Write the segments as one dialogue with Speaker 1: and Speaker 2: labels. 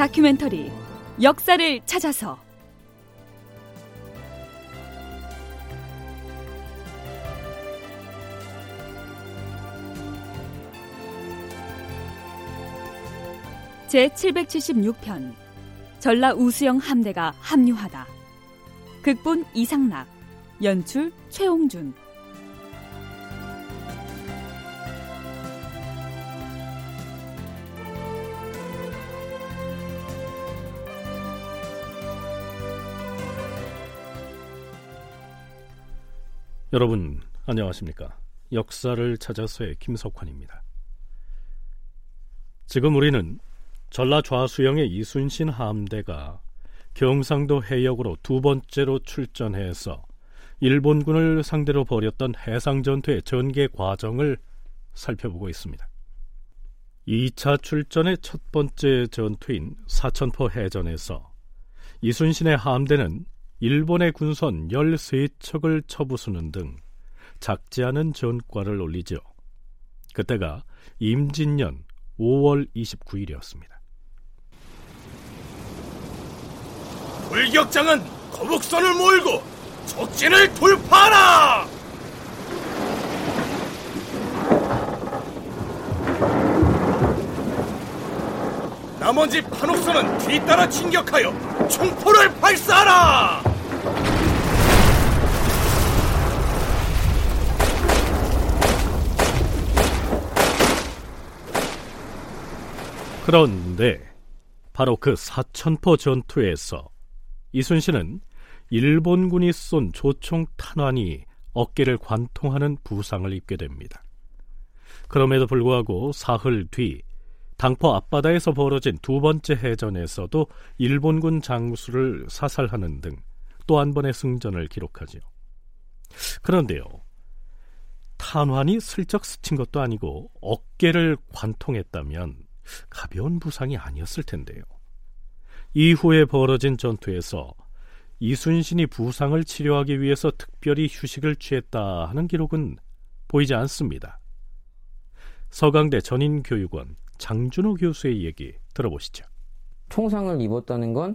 Speaker 1: 다큐멘터리 역사를 찾아서. 제 776편 전라 우수영 함대가 합류하다. 극본 이상락 연출 최홍준
Speaker 2: 여러분 안녕하십니까? 역사를 찾아서의 김석환입니다. 지금 우리는 전라 좌수영의 이순신 함대가 경상도 해역으로 두 번째로 출전해서 일본군을 상대로 벌였던 해상 전투의 전개 과정을 살펴보고 있습니다. 2차 출전의 첫 번째 전투인 사천포 해전에서 이순신의 함대는 일본의 군선 13척을 쳐부수는 등 작지 않은 전과를 올리죠. 그때가 임진년 5월 29일이었습니다.
Speaker 3: 불격장은 거북선을 몰고 적진을 돌파하라! 나머지 판옥선은 뒤따라 진격하여 총포를 발사하라!
Speaker 2: 그런데 바로 그 사천포 전투에서 이순신은 일본군이 쏜 조총 탄환이 어깨를 관통하는 부상을 입게 됩니다. 그럼에도 불구하고 사흘 뒤 당포 앞바다에서 벌어진 두 번째 해전에서도 일본군 장수를 사살하는 등 또 한 번의 승전을 기록하지요. 그런데요, 탄환이 슬쩍 스친 것도 아니고 어깨를 관통했다면 가벼운 부상이 아니었을 텐데요. 이후에 벌어진 전투에서 이순신이 부상을 치료하기 위해서 특별히 휴식을 취했다 하는 기록은 보이지 않습니다. 서강대 전인교육원 장준호 교수의 얘기 들어보시죠.
Speaker 4: 총상을 입었다는 건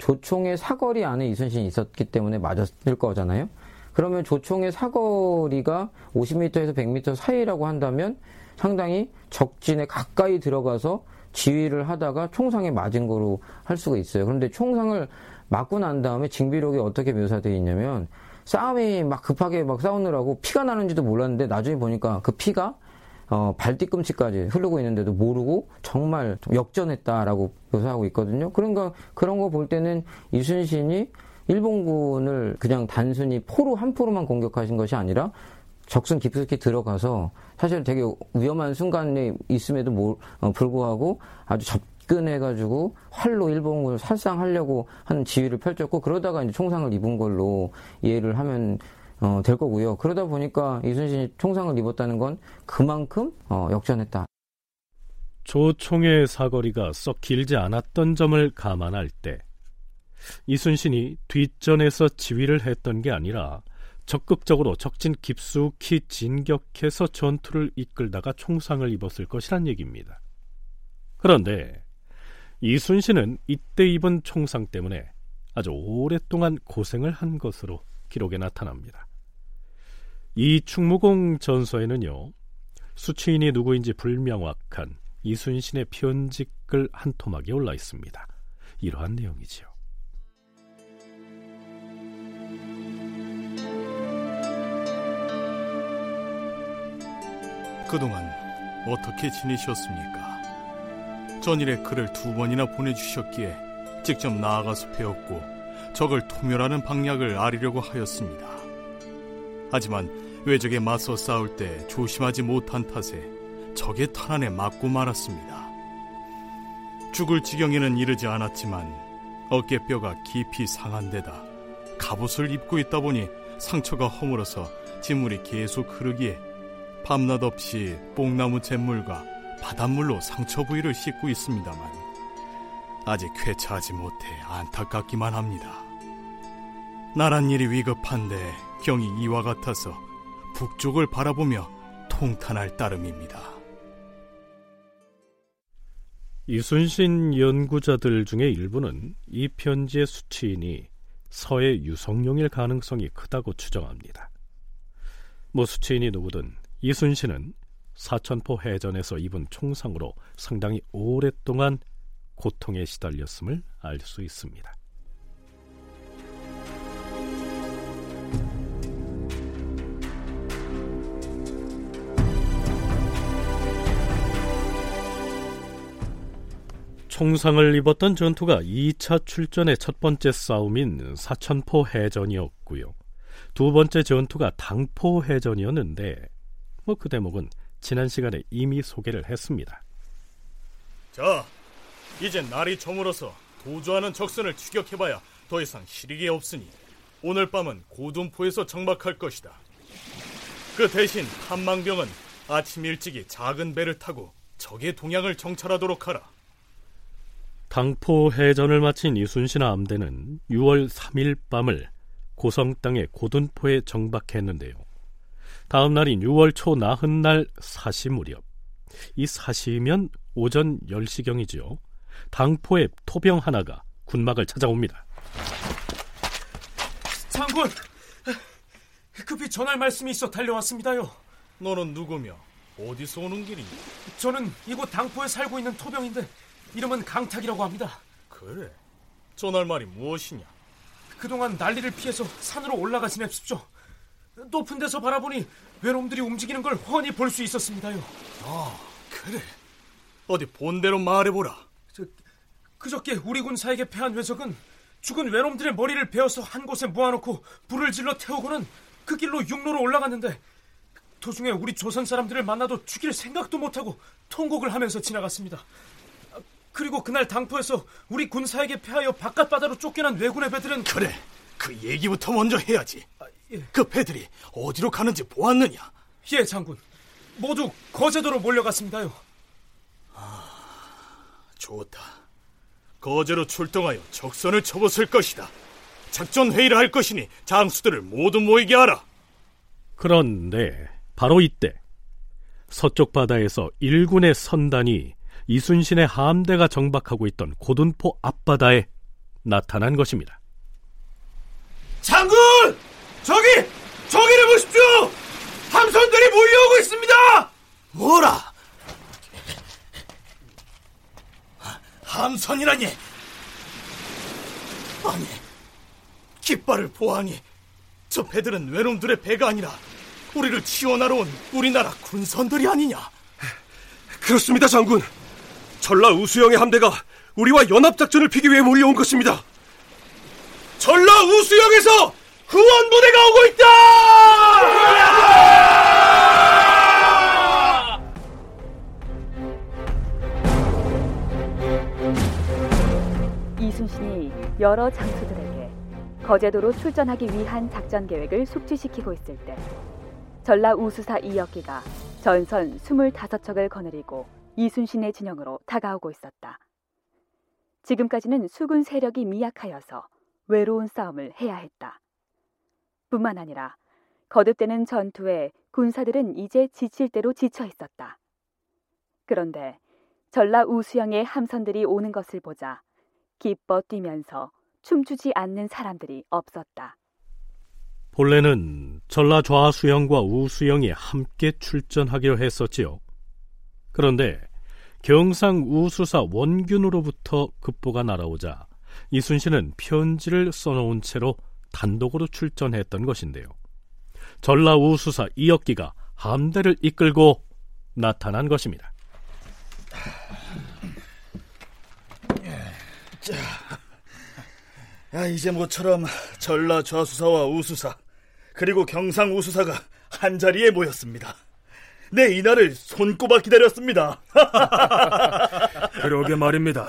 Speaker 4: 조총의 사거리 안에 이순신이 있었기 때문에 맞았을 거잖아요. 그러면 조총의 사거리가 50m에서 100m 사이라고 한다면 상당히 적진에 가까이 들어가서 지휘를 하다가 총상에 맞은 거로 할 수가 있어요. 그런데 총상을 맞고 난 다음에 징비록이 어떻게 묘사되어 있냐면 싸움이 막 급하게 막 싸우느라고 피가 나는지도 몰랐는데 나중에 보니까 그 피가 어, 발 뒤꿈치까지 흐르고 있는데도 모르고 정말 역전했다라고 묘사하고 있거든요. 그런가 그런 거 볼 때는 이순신이 일본군을 그냥 단순히 포로 한 포로만 공격하신 것이 아니라 적승 깊숙이 들어가서 사실 되게 위험한 순간에 있음에도 어, 불구하고 아주 접근해가지고 활로 일본군을 살상하려고 하는 지휘를 펼쳤고 그러다가 이제 총상을 입은 걸로 이해를 하면 어, 될 거고요. 그러다 보니까 이순신이 총상을 입었다는 건 그만큼 어, 역전했다.
Speaker 2: 조총의 사거리가 썩 길지 않았던 점을 감안할 때 이순신이 뒷전에서 지휘를 했던 게 아니라 적극적으로 적진 깊숙이 진격해서 전투를 이끌다가 총상을 입었을 것이란 얘기입니다. 그런데 이순신은 이때 입은 총상 때문에 아주 오랫동안 고생을 한 것으로 기록에 나타납니다. 이 충무공 전서에는요, 수취인이 누구인지 불명확한 이순신의 편직글 한 토막이 올라 있습니다. 이러한 내용이지요.
Speaker 5: 그동안 어떻게 지내셨습니까? 전일에 글을 두 번이나 보내주셨기에 직접 나아가서 배웠고 적을 토멸하는 방략을 아리려고 하였습니다. 하지만 외적에 맞서 싸울 때 조심하지 못한 탓에 적의 탄환에 맞고 말았습니다. 죽을 지경에는 이르지 않았지만 어깨뼈가 깊이 상한 데다 갑옷을 입고 있다 보니 상처가 허물어서 진물이 계속 흐르기에 밤낮 없이 뽕나무 잿물과 바닷물로 상처 부위를 씻고 있습니다만 아직 쾌차하지 못해 안타깝기만 합니다. 나란 일이 위급한데 경이 이와 같아서 북쪽을 바라보며 통탄할 따름입니다.
Speaker 2: 이순신 연구자들 중에 일부는 이 편지의 수취인이 서해 유성룡일 가능성이 크다고 추정합니다. 뭐 수취인이 누구든 이순신은 사천포 해전에서 입은 총상으로 상당히 오랫동안 고통에 시달렸음을 알 수 있습니다. 총상을 입었던 전투가 2차 출전의 첫 번째 싸움인 사천포 해전이었고요. 두 번째 전투가 당포 해전이었는데 뭐 그 대목은 지난 시간에 이미 소개를 했습니다.
Speaker 5: 자, 이제 날이 저물어서 도주하는 적선을 추격해봐야 더 이상 실익이 없으니 오늘 밤은 고둔포에서 정박할 것이다. 그 대신 한망병은 아침 일찍이 작은 배를 타고 적의 동향을 정찰하도록 하라.
Speaker 2: 당포 해전을 마친 이순신 함대는 6월 3일 밤을 고성 땅의 고둔포에 정박했는데요. 다음 날인 6월 초 나흔 날 사시 무렵 이 사시면 오전 10시경이지요. 당포의 토병 하나가 군막을 찾아옵니다.
Speaker 6: 장군! 급히 전할 말씀이 있어 달려왔습니다요.
Speaker 5: 너는 누구며 어디서 오는 길이니?
Speaker 6: 저는 이곳 당포에 살고 있는 토병인데 이름은 강탁이라고 합니다.
Speaker 5: 그래. 전할 말이 무엇이냐?
Speaker 6: 그동안 난리를 피해서 산으로 올라가 지냅십시오. 높은 데서 바라보니 외놈들이 움직이는 걸 훤히 볼 수 있었습니다요.
Speaker 5: 아, 그래. 어디 본대로 말해보라.
Speaker 6: 저, 그저께 우리 군사에게 패한 외적은 죽은 외놈들의 머리를 베어서 한 곳에 모아놓고 불을 질러 태우고는 그 길로 육로로 올라갔는데 도중에 우리 조선 사람들을 만나도 죽일 생각도 못하고 통곡을 하면서 지나갔습니다. 그리고 그날 당포에서 우리 군사에게 패하여 바깥바다로 쫓겨난 왜군의 배들은
Speaker 5: 그래. 그 얘기부터 먼저 해야지.
Speaker 6: 아, 예.
Speaker 5: 그 배들이 어디로 가는지 보았느냐?
Speaker 6: 예, 장군. 모두 거제도로 몰려갔습니다요.
Speaker 5: 아, 좋다. 거제로 출동하여 적선을 쳐벗을 것이다. 작전 회의를 할 것이니 장수들을 모두 모이게 하라.
Speaker 2: 그런데 바로 이때 서쪽 바다에서 일군의 선단이 이순신의 함대가 정박하고 있던 고둔포 앞바다에 나타난 것입니다.
Speaker 3: 장군! 저기! 저기를 보십시오! 함선들이 몰려오고 있습니다!
Speaker 5: 뭐라? 함선이라니? 아니, 깃발을 보아하니 저 배들은 외놈들의 배가 아니라 우리를 지원하러 온 우리나라 군선들이 아니냐?
Speaker 3: 그렇습니다, 장군. 전라 우수영의 함대가 우리와 연합작전을 피기 위해 몰려온 것입니다. 전라 우수영에서 후원 부대가 오고 있다!
Speaker 1: 이순신이 여러 장수들에게 거제도로 출전하기 위한 작전 계획을 숙지시키고 있을 때 전라 우수사 이혁기가 전선 25척을 거느리고 이순신의 진영으로 다가오고 있었다. 지금까지는 수군 세력이 미약하여서 외로운 싸움을 해야 했다. 뿐만 아니라 거듭되는 전투에 군사들은 이제 지칠 대로 지쳐 있었다. 그런데 전라 우수영의 함선들이 오는 것을 보자 기뻐 뛰면서 춤추지 않는 사람들이 없었다.
Speaker 2: 본래는 전라 좌수영과 우수영이 함께 출전하기로 했었지요. 그런데 경상 우 수사 원균으로부터 급보가 날아오자 이순신은 편지를 써놓은 채로 단독으로 출전했던 것인데요. 전라 우 수사 이역기가 함대를 이끌고 나타난 것입니다.
Speaker 7: 자, 야, 이제 모처럼 전라 좌수사와 우수사 그리고 경상 우수사가 한 자리에 모였습니다. 네, 이날을 손꼽아 기다렸습니다.
Speaker 8: 그러게 말입니다.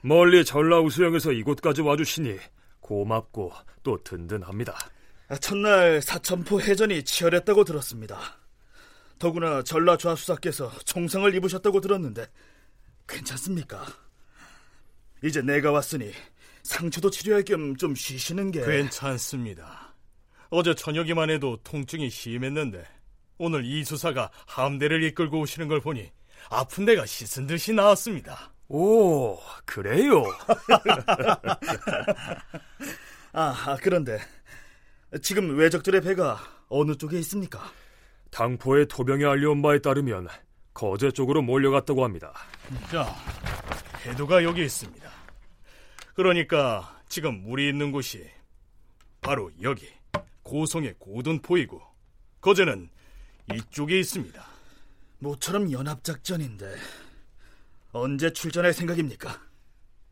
Speaker 8: 멀리 전라 우 수영에서 이곳까지 와주시니 고맙고 또 든든합니다.
Speaker 7: 첫날 사천포 해전이 치열했다고 들었습니다. 더구나 전라 좌수사께서 총상을 입으셨다고 들었는데 괜찮습니까? 이제 내가 왔으니 상처도 치료할 겸 좀 쉬시는 게
Speaker 5: 괜찮습니다. 어제 저녁이만 해도 통증이 심했는데 오늘 이 수사가 함대를 이끌고 오시는 걸 보니 아픈 데가 씻은 듯이 나았습니다.
Speaker 8: 오, 그래요?
Speaker 7: 아, 아, 그런데 지금 외적들의 배가 어느 쪽에 있습니까?
Speaker 8: 당포의 토병이 알려온 바에 따르면 거제 쪽으로 몰려갔다고 합니다.
Speaker 5: 자, 해도가 여기 있습니다. 그러니까 지금 물이 있는 곳이 바로 여기 고성의 고둔포이고 거제는 이쪽에 있습니다.
Speaker 7: 모처럼 연합작전인데 언제 출전할 생각입니까?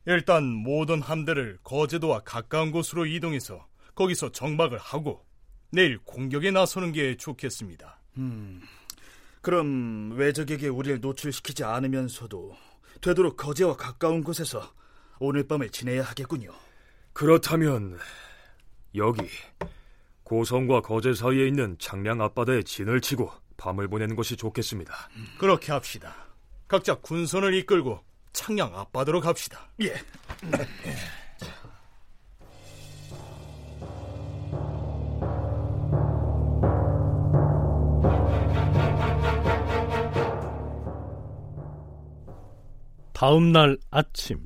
Speaker 5: 일단 모든 함대를 거제도와 가까운 곳으로 이동해서 거기서 정박을 하고 내일 공격에 나서는 게 좋겠습니다.
Speaker 7: 음, 그럼 외적에게 우리를 노출시키지 않으면서도 되도록 거제와 가까운 곳에서 오늘 밤을 지내야 하겠군요.
Speaker 8: 그렇다면 여기 고성과 거제 사이에 있는 장량 앞바다에 진을 치고 밤을 보내는 것이 좋겠습니다.
Speaker 5: 그렇게 합시다. 각자 군선을 이끌고 창양 앞바다로 갑시다.
Speaker 7: 예.
Speaker 2: 다음 날 아침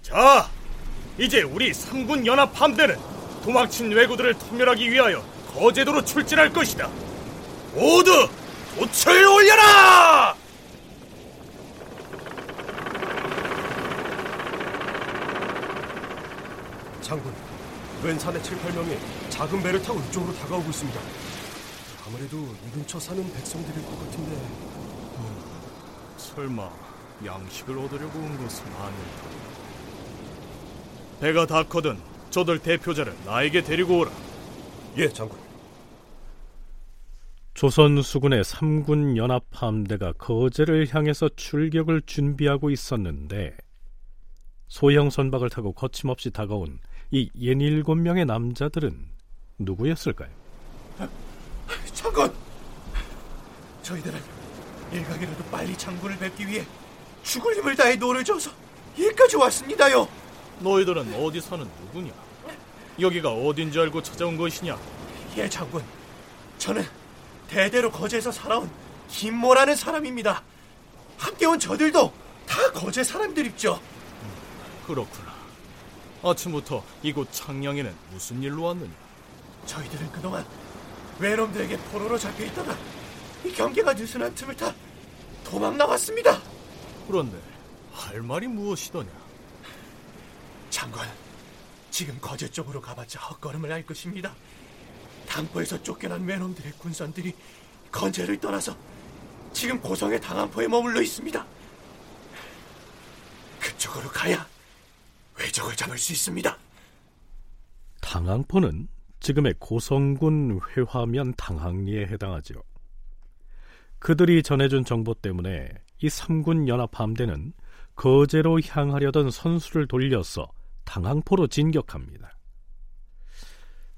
Speaker 5: 자, 이제 우리 삼군 연합 함대는 도망친 왜구들을 토멸하기 위하여 거제도로 출진할 것이다. 모두 도철 올려라!
Speaker 3: 장군, 왼 산의 7, 8명이 작은 배를 타고 이쪽으로 다가오고 있습니다. 아무래도 이 근처 사는 백성들일 것 같은데
Speaker 5: 설마 양식을 얻으려고 온 것은 아닐까? 배가 닿거든 저들 대표자를 나에게 데리고 오라.
Speaker 3: 예, 장군.
Speaker 2: 조선 수군의 삼군 연합 함대가 거제를 향해서 출격을 준비하고 있었는데 소형 선박을 타고 거침없이 다가온 이 예닐곱 명의 남자들은 누구였을까요?
Speaker 9: 장군! 저희들은 일각이라도 빨리 장군을 뵙기 위해 죽을 힘을 다해 노를 져서 여기까지 왔습니다요.
Speaker 5: 너희들은 어디 사는 누구냐? 여기가 어딘지 알고 찾아온 것이냐?
Speaker 9: 예, 장군. 저는 대대로 거제에서 살아온 김모라는 사람입니다. 함께 온 저들도 다 거제 사람들입죠.
Speaker 5: 그렇구나. 아침부터 이곳 창량에는 무슨 일로 왔느냐?
Speaker 9: 저희들은 그동안 외놈들에게 포로로 잡혀 있다가 이 경계가 느슨한 틈을 타 도망 나왔습니다.
Speaker 5: 그런데 할 말이 무엇이더냐?
Speaker 9: 장군, 지금 거제 쪽으로 가봤자 헛걸음을 할 것입니다. 당포에서 쫓겨난 외놈들의 군선들이 건제를 떠나서 지금 고성의 당안포에 머물러 있습니다. 그쪽으로 가야 외적을 잡을 수 있습니다.
Speaker 2: 당항포는 지금의 고성군 회화면 당항리에 해당하죠. 그들이 전해준 정보 때문에 이 삼군 연합 함대는 거제로 향하려던 선수를 돌려서 당항포로 진격합니다.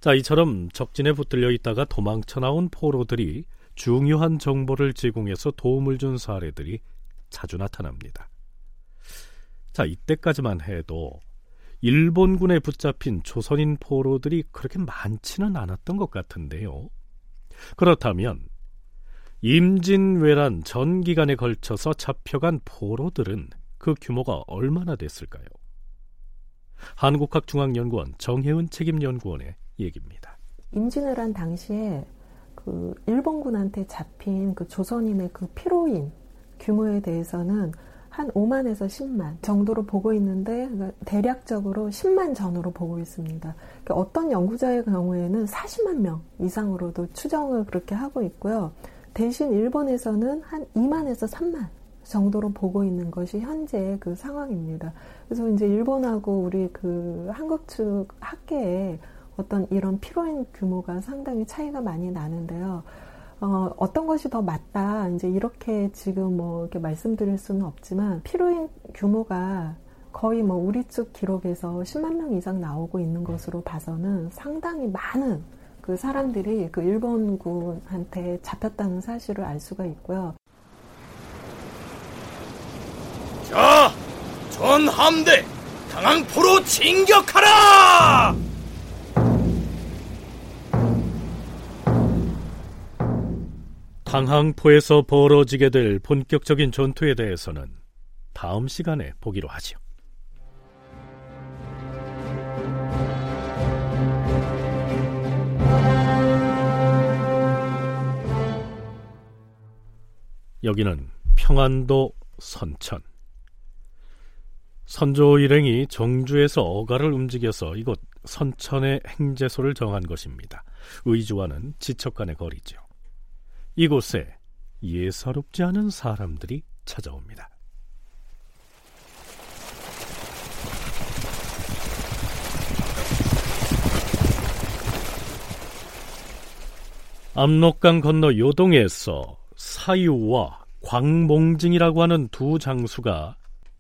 Speaker 2: 자, 이처럼 적진에 붙들려 있다가 도망쳐 나온 포로들이 중요한 정보를 제공해서 도움을 준 사례들이 자주 나타납니다. 자, 이때까지만 해도 일본군에 붙잡힌 조선인 포로들이 그렇게 많지는 않았던 것 같은데요. 그렇다면 임진왜란 전 기간에 걸쳐서 잡혀간 포로들은 그 규모가 얼마나 됐을까요? 한국학중앙연구원 정혜은 책임연구원의 얘기입니다.
Speaker 10: 임진왜란 당시에 그 일본군한테 잡힌 그 조선인의 그 피로인 규모에 대해서는 한 5만에서 10만 정도로 보고 있는데 그러니까 대략적으로 10만 전으로 보고 있습니다. 그러니까 어떤 연구자의 경우에는 40만 명 이상으로도 추정을 그렇게 하고 있고요. 대신 일본에서는 한 2만에서 3만 정도로 보고 있는 것이 현재 그 상황입니다. 그래서 이제 일본하고 우리 그 한국 측 학계에 어떤 이런 피로인 규모가 상당히 차이가 많이 나는데요. 어, 어떤 것이 더 맞다, 이제 이렇게 지금 뭐 이렇게 말씀드릴 수는 없지만, 피로인 규모가 거의 뭐 우리 쪽 기록에서 10만 명 이상 나오고 있는 것으로 봐서는 상당히 많은 그 사람들이 그 일본군한테 잡혔다는 사실을 알 수가 있고요.
Speaker 5: 자, 전 함대 당항포로 진격하라!
Speaker 2: 당항포에서 벌어지게 될 본격적인 전투에 대해서는 다음 시간에 보기로 하지요. 여기는 평안도 선천. 선조 일행이 정주에서 어가를 움직여서 이곳 선천의 행제소를 정한 것입니다. 의주와는 지척 간의 거리죠. 이곳에 예사롭지 않은 사람들이 찾아옵니다. 압록강 건너 요동에서 사유와 광몽징이라고 하는 두 장수가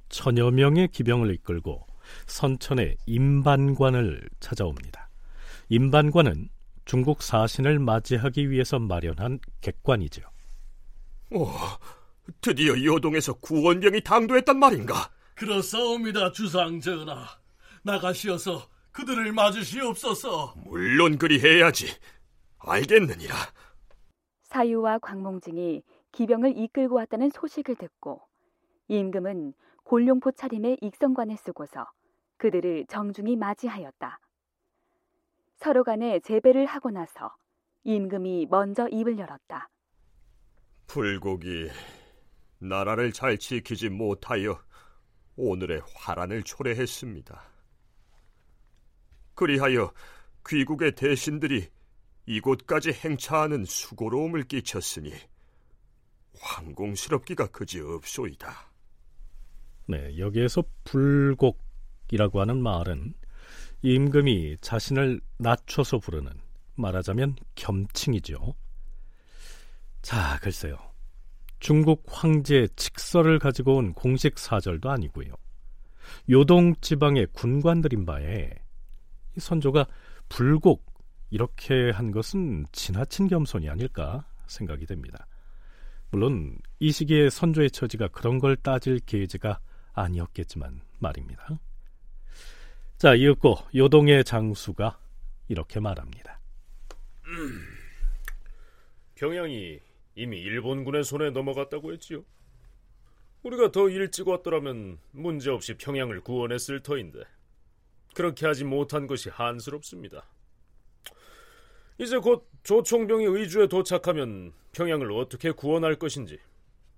Speaker 2: 천여 명의 기병을 이끌고 선천의 임반관을 찾아옵니다. 임반관은 중국 사신을 맞이하기 위해서 마련한 객관이죠.
Speaker 3: 오, 드디어 요동에서 구원병이 당도했단 말인가?
Speaker 11: 그렇사옵니다, 주상 전하. 나가시어서 그들을 맞으시옵소서.
Speaker 3: 물론 그리 해야지. 알겠느니라.
Speaker 1: 사유와 광몽징이 기병을 이끌고 왔다는 소식을 듣고 임금은 골룡포 차림의 익성관에 쓰고서 그들을 정중히 맞이하였다. 서로 간에 재배를 하고 나서 임금이 먼저 입을 열었다.
Speaker 3: 불곡이 나라를 잘 지키지 못하여 오늘의 화란을 초래했습니다. 그리하여 귀국의 대신들이 이곳까지 행차하는 수고로움을 끼쳤으니 황공스럽기가 그지 없소이다.
Speaker 2: 네, 여기에서 불곡이라고 하는 말은 임금이 자신을 낮춰서 부르는 말하자면 겸칭이죠. 자, 글쎄요. 중국 황제의 칙서를 가지고 온 공식 사절도 아니고요. 요동 지방의 군관들인 바에 이 선조가 불곡 이렇게 한 것은 지나친 겸손이 아닐까 생각이 됩니다. 물론 이 시기에 선조의 처지가 그런 걸 따질 계제가 아니었겠지만 말입니다. 자, 이윽고 요동의 장수가 이렇게 말합니다.
Speaker 8: 음, 평양이 이미 일본군의 손에 넘어갔다고 했지요. 우리가 더 일찍 왔더라면 문제없이 평양을 구원했을 터인데 그렇게 하지 못한 것이 한스럽습니다. 이제 곧 조총병이 의주에 도착하면 평양을 어떻게 구원할 것인지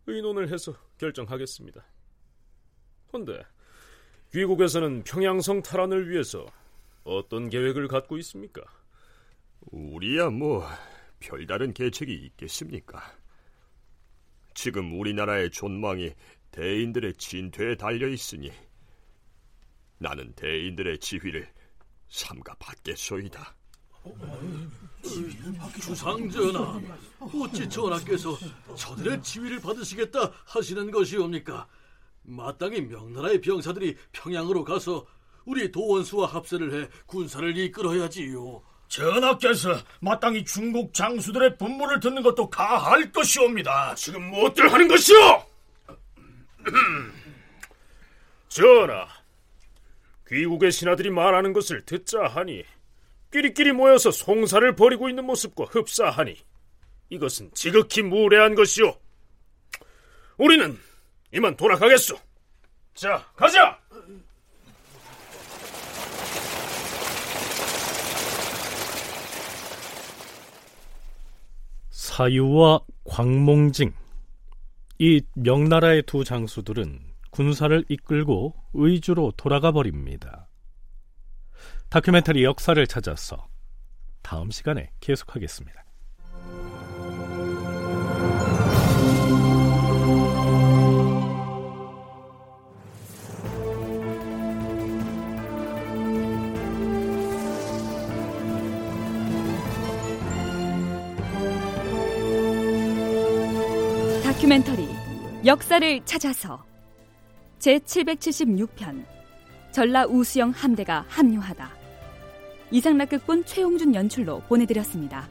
Speaker 8: 의논을 해서 결정하겠습니다. 헌데 귀국에서는 평양성 탈환을 위해서 어떤 계획을 갖고 있습니까?
Speaker 3: 우리야 뭐 별다른 계책이 있겠습니까? 지금 우리나라의 존망이 대인들의 진퇴에 달려 있으니 나는 대인들의 지휘를 삼가 받겠소이다.
Speaker 11: 주상전하, 어찌 전하께서 저들의 지휘를 받으시겠다 하시는 것이옵니까? 마땅히 명나라의 병사들이 평양으로 가서 우리 도원수와 합세를 해 군사를 이끌어야지요.
Speaker 7: 전하께서 마땅히 중국 장수들의 분문을 듣는 것도 가할 것이옵니다.
Speaker 8: 지금 무엇들 하는 것이오? 전하, 귀국의 신하들이 말하는 것을 듣자 하니 끼리끼리 모여서 송사를 벌이고 있는 모습과 흡사하니 이것은 지극히 무례한 것이오. 우리는 이만 돌아가겠소. 자, 가자!
Speaker 2: 사유와 광몽징 이 명나라의 두 장수들은 군사를 이끌고 의주로 돌아가 버립니다. 다큐멘터리 역사를 찾아서 다음 시간에 계속하겠습니다.
Speaker 1: 역사를 찾아서 제 776편 전라 우수영 함대가 합류하다 이상락극본 최홍준 연출로 보내드렸습니다.